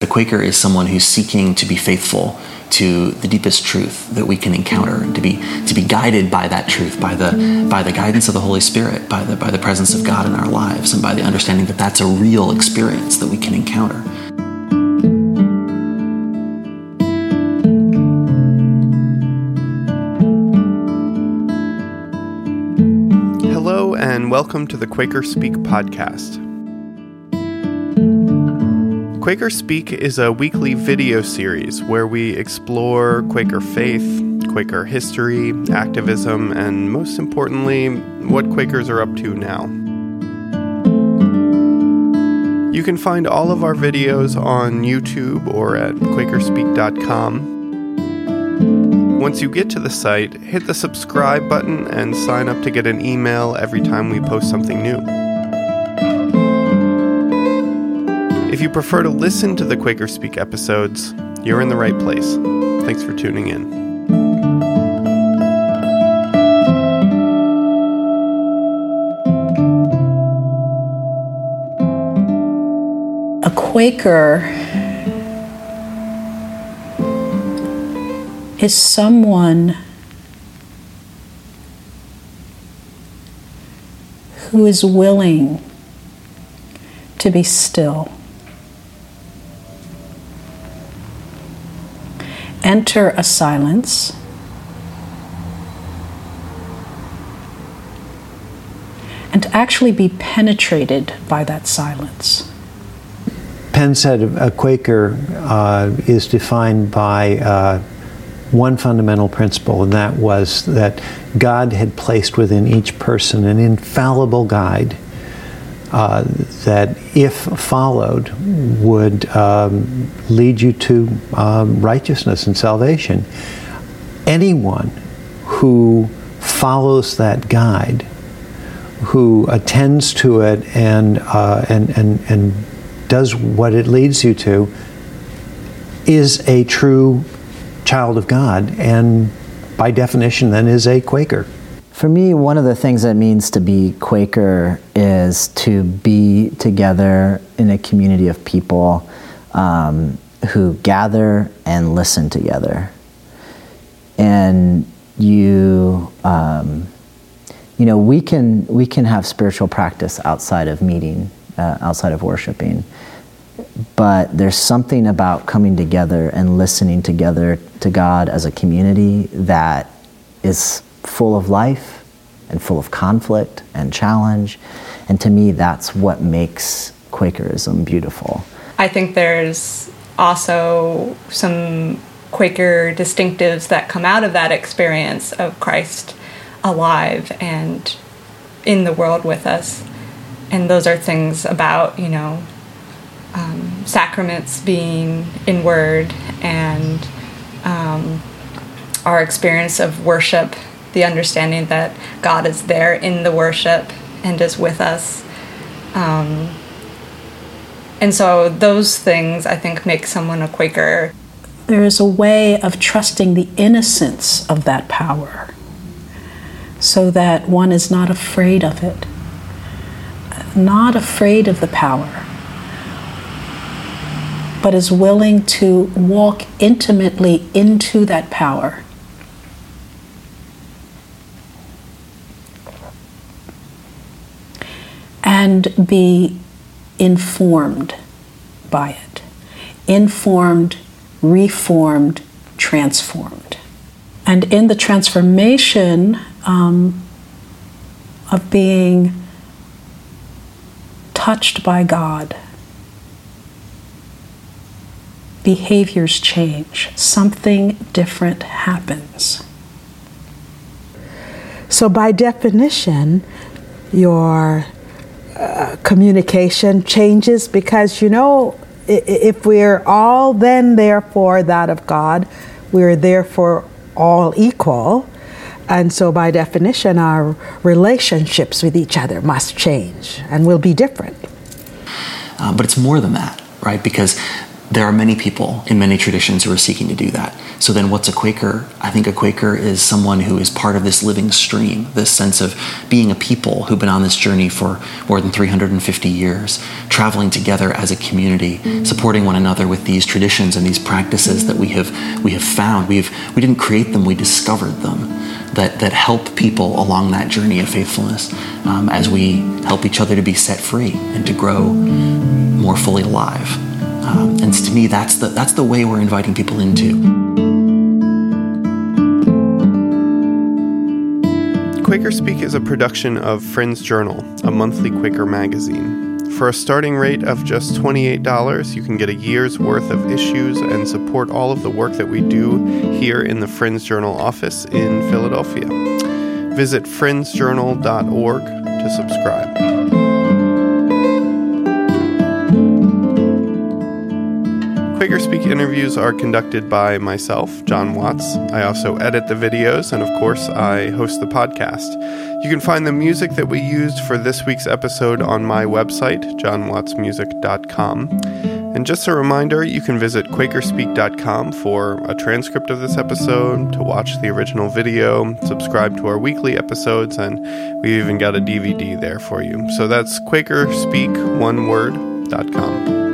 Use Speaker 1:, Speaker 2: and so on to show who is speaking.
Speaker 1: The Quaker is someone who's seeking to be faithful to the deepest truth that we can encounter, to be to be guided by that truth, by the by the guidance of the Holy Spirit, by the by the presence of God in our lives, and by the understanding that that's a real experience that we can encounter.
Speaker 2: Hello, and welcome to the Quaker Speak podcast. Quaker Speak is a weekly video series where we explore Quaker faith, Quaker history, activism, and most importantly, what Quakers are up to now. You can find all of our videos on YouTube or at QuakerSpeak.com. Once you get to the site, hit the subscribe button and sign up to get an email every time we post something new. If you prefer to listen to the Quaker Speak episodes, you're in the right place. Thanks for tuning in.
Speaker 3: A Quaker is someone who is willing to be still. Enter a silence. And actually be penetrated by that silence.
Speaker 4: Penn said a Quaker uh, is defined by uh, one fundamental principle, and that was that God had placed within each person an infallible guide uh, that, if followed, would um, lead you to um, righteousness and salvation. Anyone who follows that guide, who attends to it and, uh, and, and, and does what it leads you to, is a true child of God, and by definition, then is a Quaker.
Speaker 5: For me, one of the things that means to be Quaker is to be together in a community of people um, who gather and listen together. And you, um, you know, we can we can have spiritual practice outside of meeting, uh, outside of worshiping, but there's something about coming together and listening together to God as a community that is full of life and full of conflict and challenge. And to me, that's what makes Quakerism beautiful.
Speaker 6: I think there's also some Quaker distinctives that come out of that experience of Christ alive and in the world with us. And those are things about, you know, um, sacraments being in word and um, our experience of worship the understanding that God is there in the worship and is with us. Um, and so those things I think make someone a Quaker.
Speaker 3: There is a way of trusting the innocence of that power so that one is not afraid of it, not afraid of the power, but is willing to walk intimately into that power and be informed by it. Informed, reformed, transformed. And in the transformation um, of being touched by God, behaviors change, something different happens.
Speaker 7: So, by definition, your communication changes because you know if we're all then therefore that of God, we're therefore all equal. And so, by definition, our relationships with each other must change and will be different.
Speaker 1: Uh, but it's more than that, right? Because there are many people in many traditions who are seeking to do that. So then what's a Quaker? I think a Quaker is someone who is part of this living stream, this sense of being a people who've been on this journey for more than 350 years, traveling together as a community, supporting one another with these traditions and these practices that we have we have found. We've we didn't create them, we discovered them. That, that help people along that journey of faithfulness um, as we help each other to be set free and to grow more fully alive. Um, and to me, that's the, that's the way we're inviting people into.
Speaker 2: Quaker Speak is a production of Friends Journal, a monthly Quaker magazine. For a starting rate of just $28, you can get a year's worth of issues and support all of the work that we do here in the Friends Journal office in Philadelphia. Visit friendsjournal.org to subscribe. Quaker Speak interviews are conducted by myself, Jon Watts. I also edit the videos, and of course, I host the podcast. You can find the music that we used for this week's episode on my website, jonwattsmusic.com. And just a reminder, you can visit QuakerSpeak.com for a transcript of this episode, to watch the original video, subscribe to our weekly episodes, and we've even got a DVD there for you. So that's QuakerSpeak, one word, dot com.